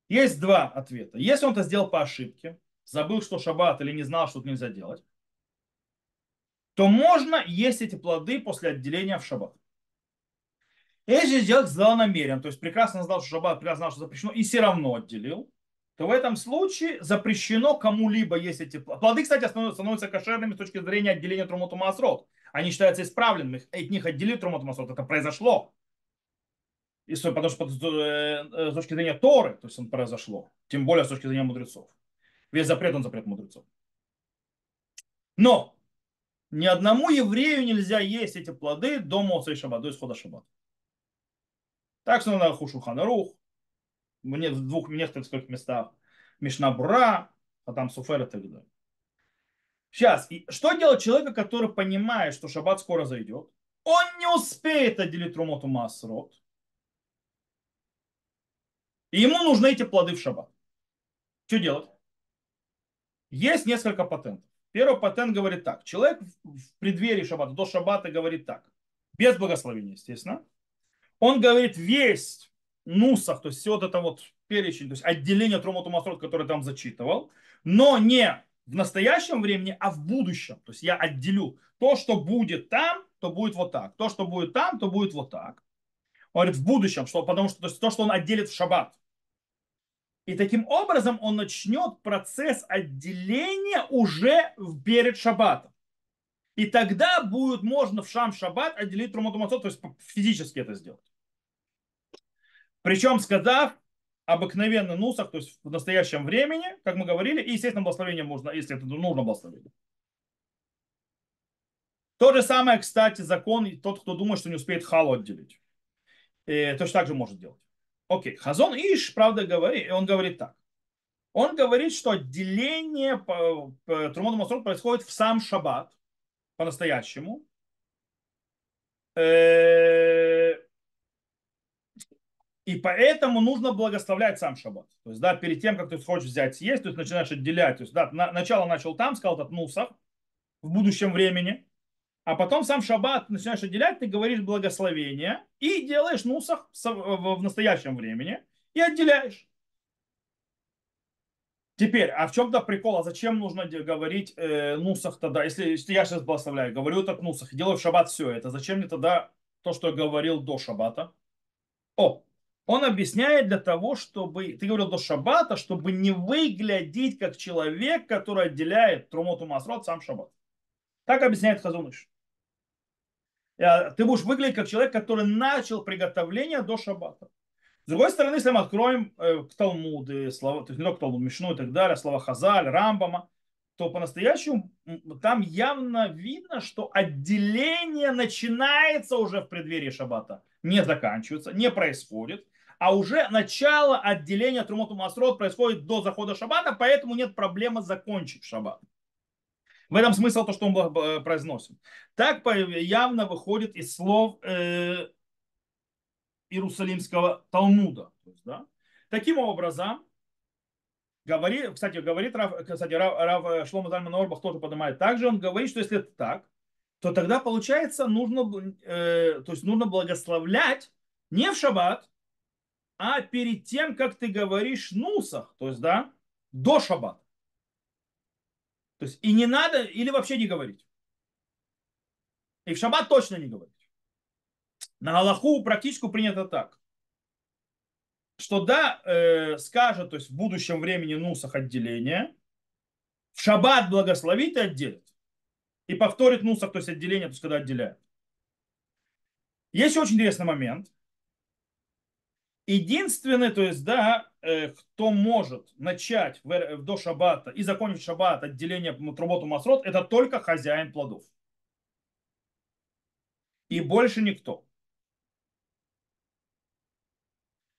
A: Есть два ответа. Если он это сделал по ошибке, забыл, что шаббат или не знал, что это нельзя делать, то можно есть эти плоды после отделения в шаббат. Если человек сделал намеренно, то есть прекрасно знал, что шаббат, прекрасно знал, что запрещено, и все равно отделил, то в этом случае запрещено кому-либо есть эти плоды. Плоды, кстати, становятся кошерными с точки зрения отделения трумоту масрот. Они считаются исправленными, от них отделили трумоту масрот. Это произошло. И, потому что э, с точки зрения Торы, то есть он произошло, тем более с точки зрения мудрецов. Весь запрет, он запрет мудрецов. Но ни одному еврею нельзя есть эти плоды до Моцей Шаббат, до исхода Шаббата. Так что на Хушуханарух, в двух нескольких местах, Мишнабра, а там Суфер и так далее. Сейчас, и что делать человека, который понимает, что шаббат скоро зайдет? Он не успеет отделить румоту массрот. И ему нужны эти плоды в шаббат. Что делать? Есть несколько патентов. Первый патент говорит так. Человек в преддверии шаббата, до шаббата говорит так. Без благословения, естественно. Он говорит весь нусах, то есть все вот это вот перечень, то есть отделение Трумоту Масрот, который там зачитывал, но не в настоящем времени, а в будущем. То есть я отделю то, что будет там, то будет вот так. То, что будет там, то будет вот так. Он говорит в будущем, что, потому что то, есть то, что он отделит в шаббат. И таким образом он начнет процесс отделения уже перед шаббатом. И тогда будет можно в шам шаббат отделить трумату то есть физически это сделать. Причем сказав обыкновенный нусах, то есть в настоящем времени, как мы говорили, и, естественно, благословение можно, если это нужно благословение. То же самое, кстати, закон, тот, кто думает, что не успеет халу отделить. И точно так же может делать. Окей, Хазон Иш, правда, говорит, он говорит так. Он говорит, что отделение Трумоду Масрот происходит в сам шаббат, по-настоящему. Э, и поэтому нужно благословлять сам шаббат. То есть, да, перед тем, как ты хочешь взять съесть, то есть начинаешь отделять. То есть, да, на, начало начал там, сказал этот Нусах в будущем времени, а потом сам шаббат начинаешь отделять, ты говоришь благословение и делаешь нусах в настоящем времени и отделяешь. Теперь, а в чем-то прикол, а зачем нужно говорить э, нусах тогда, если, если я сейчас благословляю, говорю так нусах, делаю в шаббат все это, зачем мне тогда то, что я говорил до шаббата? О, он объясняет для того, чтобы, ты говорил до шаббата, чтобы не выглядеть как человек, который отделяет трумоту масрот сам шаббат. Так объясняет Хазуныш. Э, ты будешь выглядеть как человек, который начал приготовление до шаббата. С другой стороны, если мы откроем э, Талмуды, слова, то есть не только Талмуд, Мишну и так далее, слова Хазаль, Рамбама, то по-настоящему там явно видно, что отделение начинается уже в преддверии шаббата, не заканчивается, не происходит, а уже начало отделения Трумоту Масрот происходит до захода шаббата, поэтому нет проблемы закончить шаббат. В этом смысл то, что мы э, произносим. Так явно выходит из слов э, Иерусалимского Талмуда. Да? Таким образом, говорит, кстати, говорит Рав, кстати, Рав, Рав Шлома Зальман Орбах тоже поднимает. Также он говорит, что если это так, то тогда получается нужно, э, то есть нужно благословлять не в шаббат, а перед тем, как ты говоришь нусах, то есть, да, до шаббата. То есть, и не надо, или вообще не говорить. И в шаббат точно не говорить. На Галаху практически принято так что да, э, скажет, то есть в будущем времени Нусах отделение, в шаббат благословит и отделит. И повторит Нусах, то есть отделение, то есть когда отделяет. Есть очень интересный момент. Единственный, то есть, да, э, кто может начать до шаббата и закончить шаббат отделение Труботу Масрот, это только хозяин плодов. И больше никто.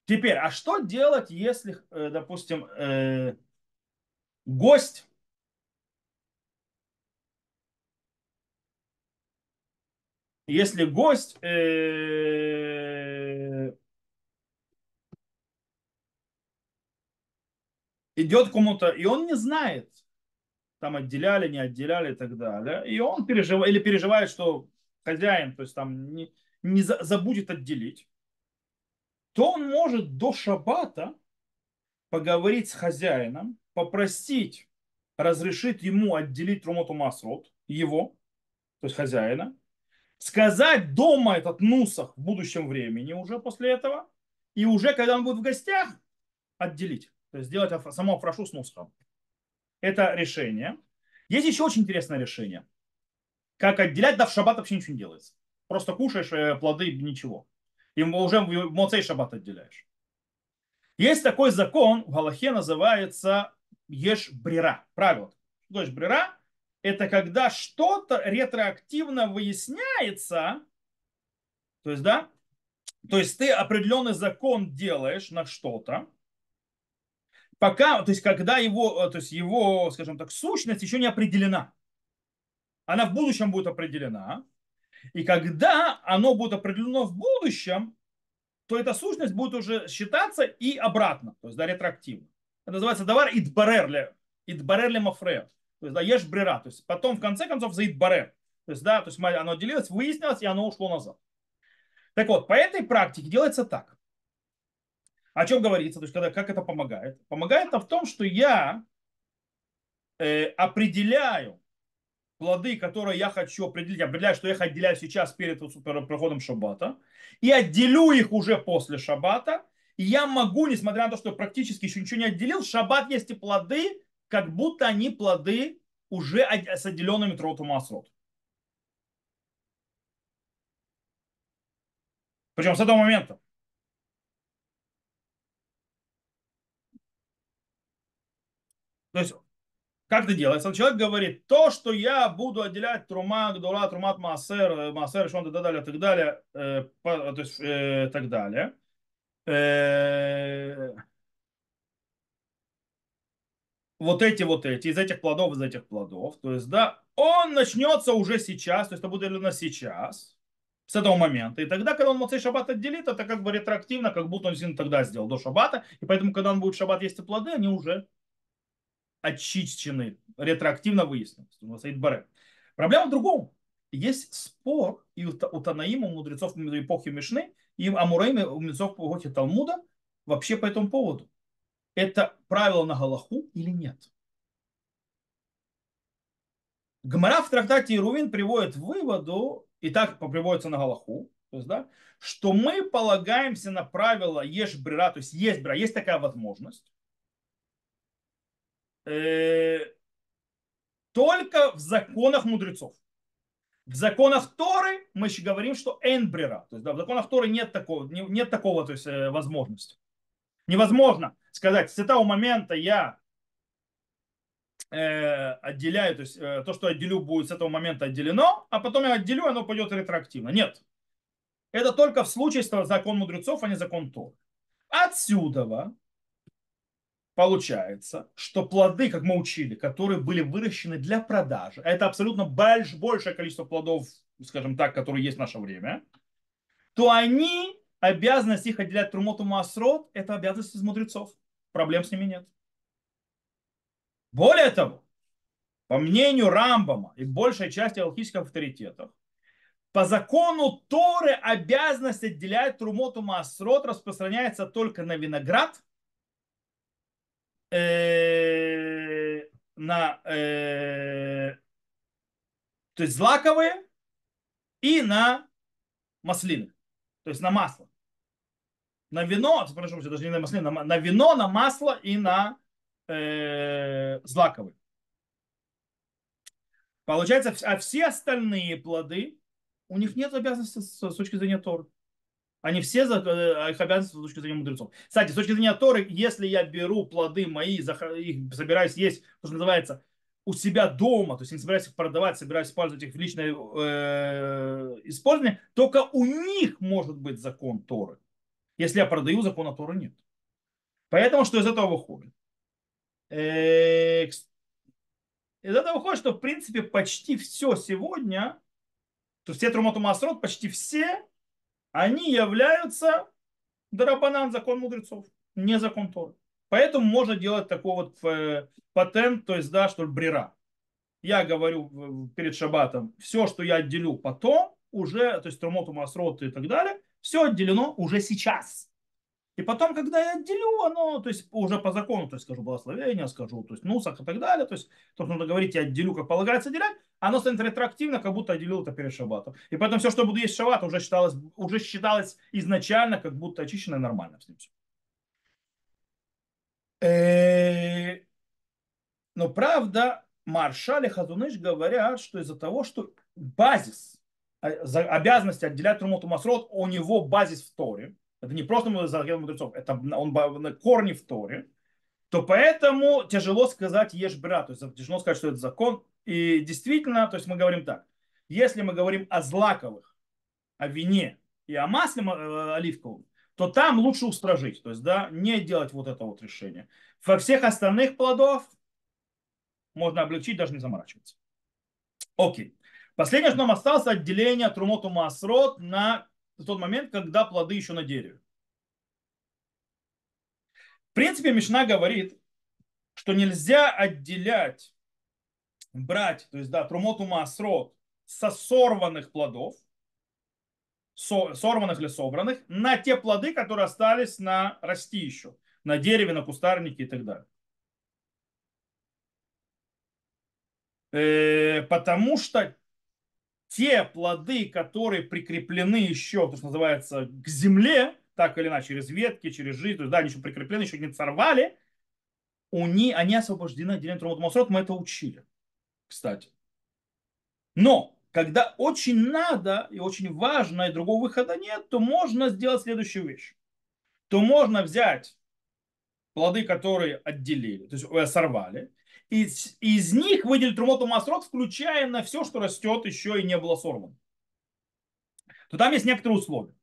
A: Теперь, а что делать, если, э, допустим, э, гость если гость идет кому-то, и он не знает, там отделяли, не отделяли и так далее, и он переживает, или переживает, что хозяин, то есть там не, не забудет отделить, то он может до шаббата поговорить с хозяином, попросить разрешить ему отделить Трумоту Масрот, его, то есть хозяина, сказать дома этот нусах в будущем времени уже после этого, и уже когда он будет в гостях, отделить. То есть сделать само фрашу с нусхом. Это решение. Есть еще очень интересное решение. Как отделять, да в шаббат вообще ничего не делается. Просто кушаешь э, плоды, ничего и уже в Моцей Шаббат отделяешь. Есть такой закон, в Галахе называется ешь брера. Правило. Что есть брера? Это когда что-то ретроактивно выясняется, то есть, да, то есть ты определенный закон делаешь на что-то, пока, то есть когда его, то есть его, скажем так, сущность еще не определена. Она в будущем будет определена, и когда оно будет определено в будущем, то эта сущность будет уже считаться и обратно, то есть да, ретроактивно. Это называется давар идбарерле, идбарерле мафрея. То есть да, ешь брера. То есть потом в конце концов за идбарер. То есть да, то есть оно делилось, выяснилось, и оно ушло назад. Так вот, по этой практике делается так. О чем говорится, то есть когда, как это помогает? Помогает это в том, что я э, определяю плоды, которые я хочу определить, определяю, что я их отделяю сейчас перед проходом шаббата, и отделю их уже после шаббата, и я могу, несмотря на то, что практически еще ничего не отделил, шаббат есть и плоды, как будто они плоды уже с отделенными троту масрот. Причем с этого момента. То есть как это делается? Человек говорит, то, что я буду отделять трума, гдула, трумат, массер, э, массер, шон, и так далее, так далее, э, по, то есть, э, так далее. Э, вот эти, вот эти, из этих плодов, из этих плодов. То есть, да, он начнется уже сейчас, то есть это будет на сейчас, с этого момента. И тогда, когда он Моцей Шаббат отделит, это как бы ретроактивно, как будто он тогда сделал до Шаббата. И поэтому, когда он будет Шаббат есть и плоды, они уже очищены, ретроактивно выяснилось. У нас Баре. Проблема в другом. Есть спор и у Танаима, у мудрецов эпохи Мишны, и Амураима, у мудрецов эпохи Талмуда вообще по этому поводу. Это правило на Галаху или нет? Гмара в трактате Ирувин приводит в выводу, и так приводится на Галаху, то есть, да, что мы полагаемся на правило ешь брера, то есть есть брера, есть такая возможность, только в законах мудрецов. В законах Торы мы еще говорим, что энбрера. То есть да, в законах Торы нет такого, нет такого то есть, э, возможности. Невозможно сказать, с этого момента я э, отделяю, то есть э, то, что отделю, будет с этого момента отделено, а потом я отделю, оно пойдет ретроактивно. Нет. Это только в случае, что закон мудрецов, а не закон Тор. Отсюда получается, что плоды, как мы учили, которые были выращены для продажи, это абсолютно больш, большее количество плодов, скажем так, которые есть в наше время, то они, обязанность их отделять Трумоту Масрот, это обязанность из мудрецов. Проблем с ними нет. Более того, по мнению Рамбама и большей части алхимических авторитетов, по закону Торы обязанность отделять Трумоту Масрот распространяется только на виноград, э, на э, то есть злаковые и на маслины, то есть на масло. На вино, прошу даже не на маслины, на, на вино, на масло и на э, злаковые. Получается, а все остальные плоды, у них нет обязанности с, с точки зрения Торы. Они все э, их обязанности с точки зрения мудрецов. Кстати, с точки зрения Торы, если я беру плоды мои, их собираюсь есть, то, что называется, у себя дома, то есть не собираюсь их продавать, собираюсь использовать их в личное э, использование, только у них может быть закон Торы. Если я продаю, закона Торы нет. Поэтому что из этого выходит? Э, из этого выходит, что в принципе почти все сегодня, то есть все Трумоту Масрот, почти все, они являются Дарабанан, закон мудрецов, не закон Торы. Поэтому можно делать такой вот э, патент, то есть, да, что брера. Я говорю перед шабатом, все, что я отделю потом, уже, то есть Трумоту Масрот и так далее, все отделено уже сейчас. И потом, когда я отделю, оно, то есть уже по закону, то есть скажу благословение, скажу, то есть нусах и так далее, то есть то, что нужно говорить, я отделю, как полагается отделять, оно станет ретроактивно, как будто отделил это перед шаббатом. И поэтому все, что буду есть шаббат, уже считалось, уже считалось изначально, как будто очищено и нормально с ним все. Но правда, Маршаль и Хазуныш говорят, что из-за того, что базис, а, обязанности отделять Трумоту Масрот, у него базис в Торе, это не просто закон мудрецов, это он на корне в Торе, то поэтому тяжело сказать ешь брат, то есть тяжело сказать, что это закон. И действительно, то есть мы говорим так, если мы говорим о злаковых, о вине и о масле э, оливковом, то там лучше устражить, то есть да, не делать вот это вот решение. Во всех остальных плодов можно облегчить, даже не заморачиваться. Окей. Последнее, что нам осталось, отделение трумоту масрот на в тот момент, когда плоды еще на дереве. В принципе, Мишна говорит, что нельзя отделять, брать, то есть, да, трумоту масрот со сорванных плодов, со, сорванных или собранных, на те плоды, которые остались на расти еще, на дереве, на кустарнике и так далее. Э, потому что те плоды, которые прикреплены еще, то, что называется, к земле, так или иначе, через ветки, через жизнь, то есть, да, они еще прикреплены, еще не сорвали, у них, они освобождены от деления Трумот мы это учили, кстати. Но, когда очень надо и очень важно, и другого выхода нет, то можно сделать следующую вещь. То можно взять плоды, которые отделили, то есть э, сорвали, из, из них выделить Трумоту Масрот, включая на все, что растет еще и не было сорвано. То там есть некоторые условия.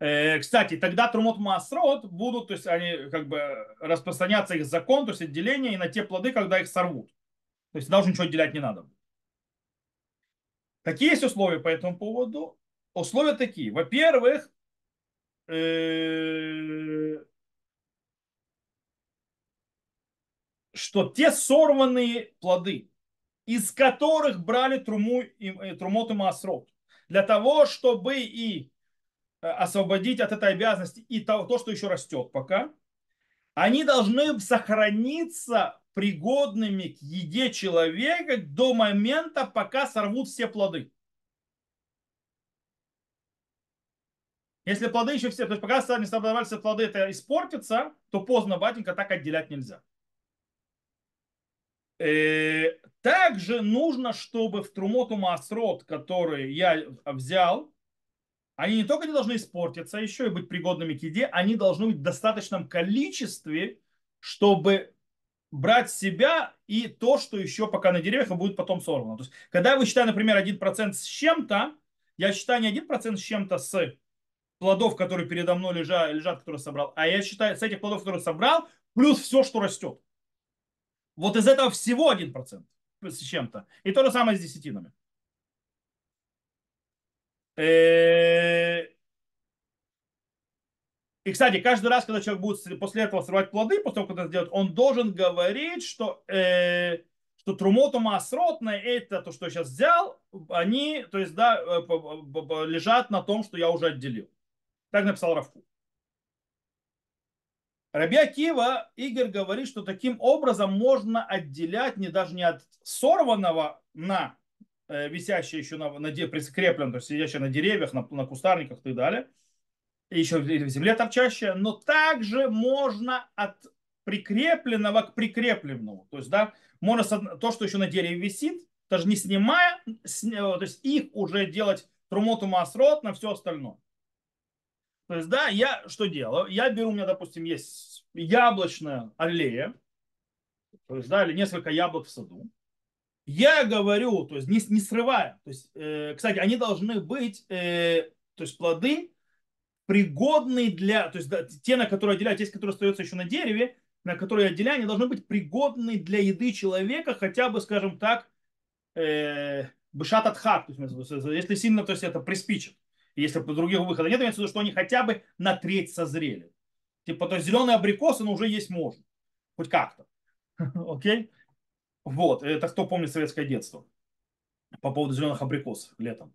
A: Э, кстати, тогда Трумот Масрот будут, то есть они как бы распространяться их закон, то есть отделение и на те плоды, когда их сорвут. То есть даже ничего отделять не надо. Какие есть условия по этому поводу? Условия такие. Во-первых, э, что те сорванные плоды, из которых брали труму, э, трумот и маасрот, для того, чтобы и э, освободить от этой обязанности и то, то, что еще растет пока, они должны сохраниться пригодными к еде человека до момента, пока сорвут все плоды. Если плоды еще все, то есть пока не собрались плоды, это испортится, то поздно, батенька, так отделять нельзя. Э, также нужно, чтобы в Трумоту Масрот, который я взял, они не только не должны испортиться, а еще и быть пригодными к еде, они должны быть в достаточном количестве, чтобы брать себя и то, что еще пока на деревьях, и будет потом сорвано. То есть, когда я высчитаю, например, 1% с чем-то, я считаю не 1% с чем-то с плодов, которые передо мной лежат, лежат, которые собрал, а я считаю с этих плодов, которые собрал, плюс все, что растет. Вот из этого всего 1% с чем-то. И то же самое с десятинами. Э, и, кстати, каждый раз, когда человек будет после этого срывать плоды, после того, как это сделать, он должен говорить, что, э, что трумоту масротное, это то, что я сейчас взял, они, то есть, да, э, лежат на том, что я уже отделил. Так написал Равку. Раби Акива, Игорь говорит, что таким образом можно отделять не даже не от сорванного на э, висящее еще на, на прикреплено, то есть сидящее на деревьях, на, на кустарниках и так далее, и еще в земле торчащее, но также можно от прикрепленного к прикрепленному. То есть, да, можно то, что еще на дереве висит, даже не снимая, то есть их уже делать трумоту масрот на все остальное. То есть, да, я что делаю? Я беру, у меня, допустим, есть яблочная аллея, то есть, да, или несколько яблок в саду. Я говорю, то есть, не, не срывая. То есть, э, кстати, они должны быть, э, то есть, плоды пригодные для, то есть, да, те, на которые отделяют, те, которые остаются еще на дереве, на которые отделяют, они должны быть пригодны для еды человека, хотя бы, скажем так, э, бышат от хак, то есть, если сильно, то есть, это приспичит если по других выхода нет, имеется в виду, что они хотя бы на треть созрели. Типа, то есть зеленые абрикосы, но уже есть можно. Хоть как-то. Окей? Вот, это кто помнит советское детство по поводу зеленых абрикосов летом.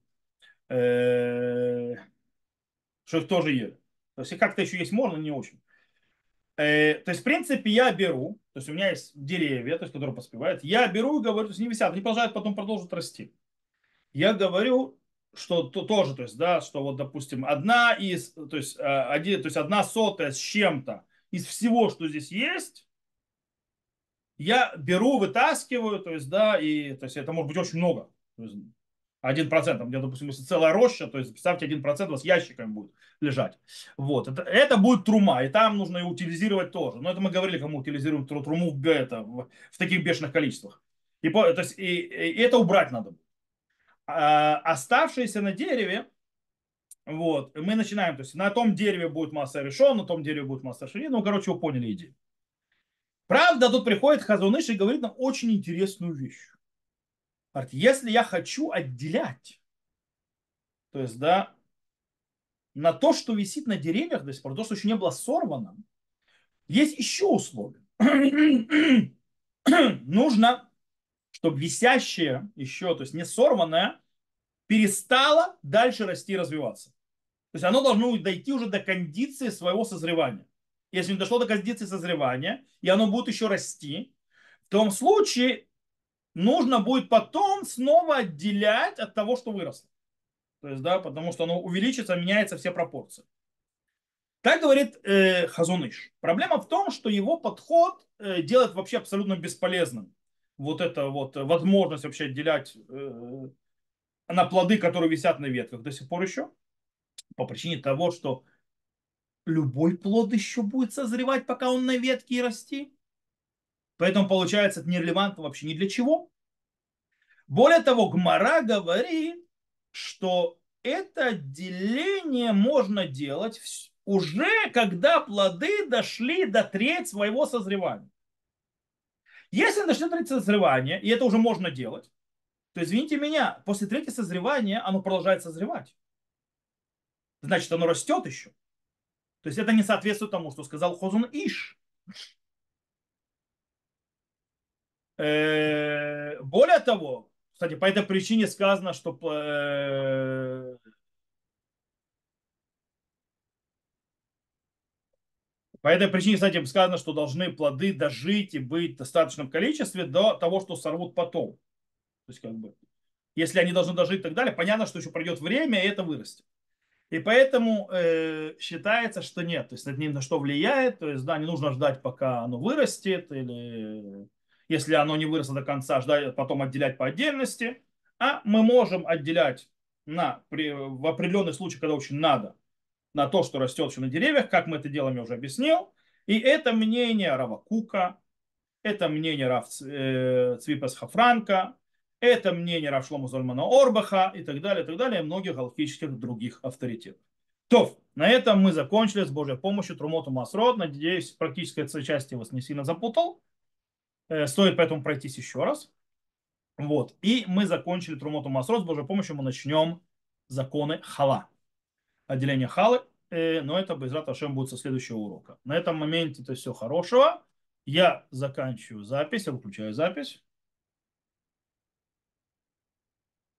A: Что их тоже ели. То есть как-то еще есть можно, не очень. То есть, в принципе, я беру, то есть у меня есть деревья, то есть, которые поспевают, я беру и говорю, то есть они висят, они продолжают потом продолжат расти. Я говорю, что то, тоже, то есть, да, что вот, допустим, одна из, то есть, э, один, то есть одна сотая с чем-то из всего, что здесь есть, я беру, вытаскиваю, то есть, да, и, то есть, это может быть очень много. Один процент, там, где, допустим, если целая роща, то есть, представьте, один процент у вас ящиками будет лежать. Вот, это, это будет трума, и там нужно и утилизировать тоже. Но это мы говорили, кому утилизируем труму в, это, в, в таких бешеных количествах. И, то есть, и, и это убрать надо будет. А, оставшиеся на дереве, вот, мы начинаем, то есть на том дереве будет масса решен, на том дереве будет масса шини, ну, короче, вы поняли идею. Правда, тут приходит Хазуныш и говорит нам очень интересную вещь. Говорит, если я хочу отделять, то есть, да, на то, что висит на деревьях до сих пор, то, что еще не было сорвано, есть еще условия. Нужно чтобы висящее еще, то есть не сорванное, перестало дальше расти и развиваться. То есть оно должно дойти уже до кондиции своего созревания. Если не дошло до кондиции созревания, и оно будет еще расти, в том случае нужно будет потом снова отделять от того, что выросло. То есть, да, потому что оно увеличится, меняются все пропорции. Так говорит э, Хазуныш. Проблема в том, что его подход э, делает вообще абсолютно бесполезным вот эта вот возможность вообще отделять э, на плоды, которые висят на ветках до сих пор еще, по причине того, что любой плод еще будет созревать, пока он на ветке и расти. Поэтому получается это нерелевантно вообще ни для чего. Более того, Гмара говорит, что это отделение можно делать уже когда плоды дошли до треть своего созревания. Если начнет третье созревание, и это уже можно делать, то извините меня, после третьего созревания оно продолжает созревать. Значит, оно растет еще. То есть это не соответствует тому, что сказал Хозун Иш. Э, более того, кстати, по этой причине сказано, что По этой причине, кстати, сказано, что должны плоды дожить и быть в достаточном количестве до того, что сорвут потом. То есть, как бы, если они должны дожить и так далее, понятно, что еще пройдет время, и это вырастет. И поэтому э, считается, что нет. То есть это ни на что влияет. То есть, да, не нужно ждать, пока оно вырастет, или если оно не выросло до конца, ждать, потом отделять по отдельности. А мы можем отделять на, при, в определенных случаях, когда очень надо, на то, что растет еще на деревьях, как мы это делаем, я уже объяснил. И это мнение Равакука, это мнение Рав э, Цвипасха Франка, это мнение Рав Шлома Зольмана Орбаха и так далее, и так далее, и многих галактических других авторитетов. То, на этом мы закончили с Божьей помощью Трумоту Масрод. Надеюсь, практическая часть вас не сильно запутал. Э, стоит поэтому пройтись еще раз. Вот. И мы закончили Трумоту Масрод. С Божьей помощью мы начнем законы Хала. Отделение Халы. Э, но это без Ашем будет со следующего урока. На этом моменте это все хорошего. Я заканчиваю запись, я выключаю запись.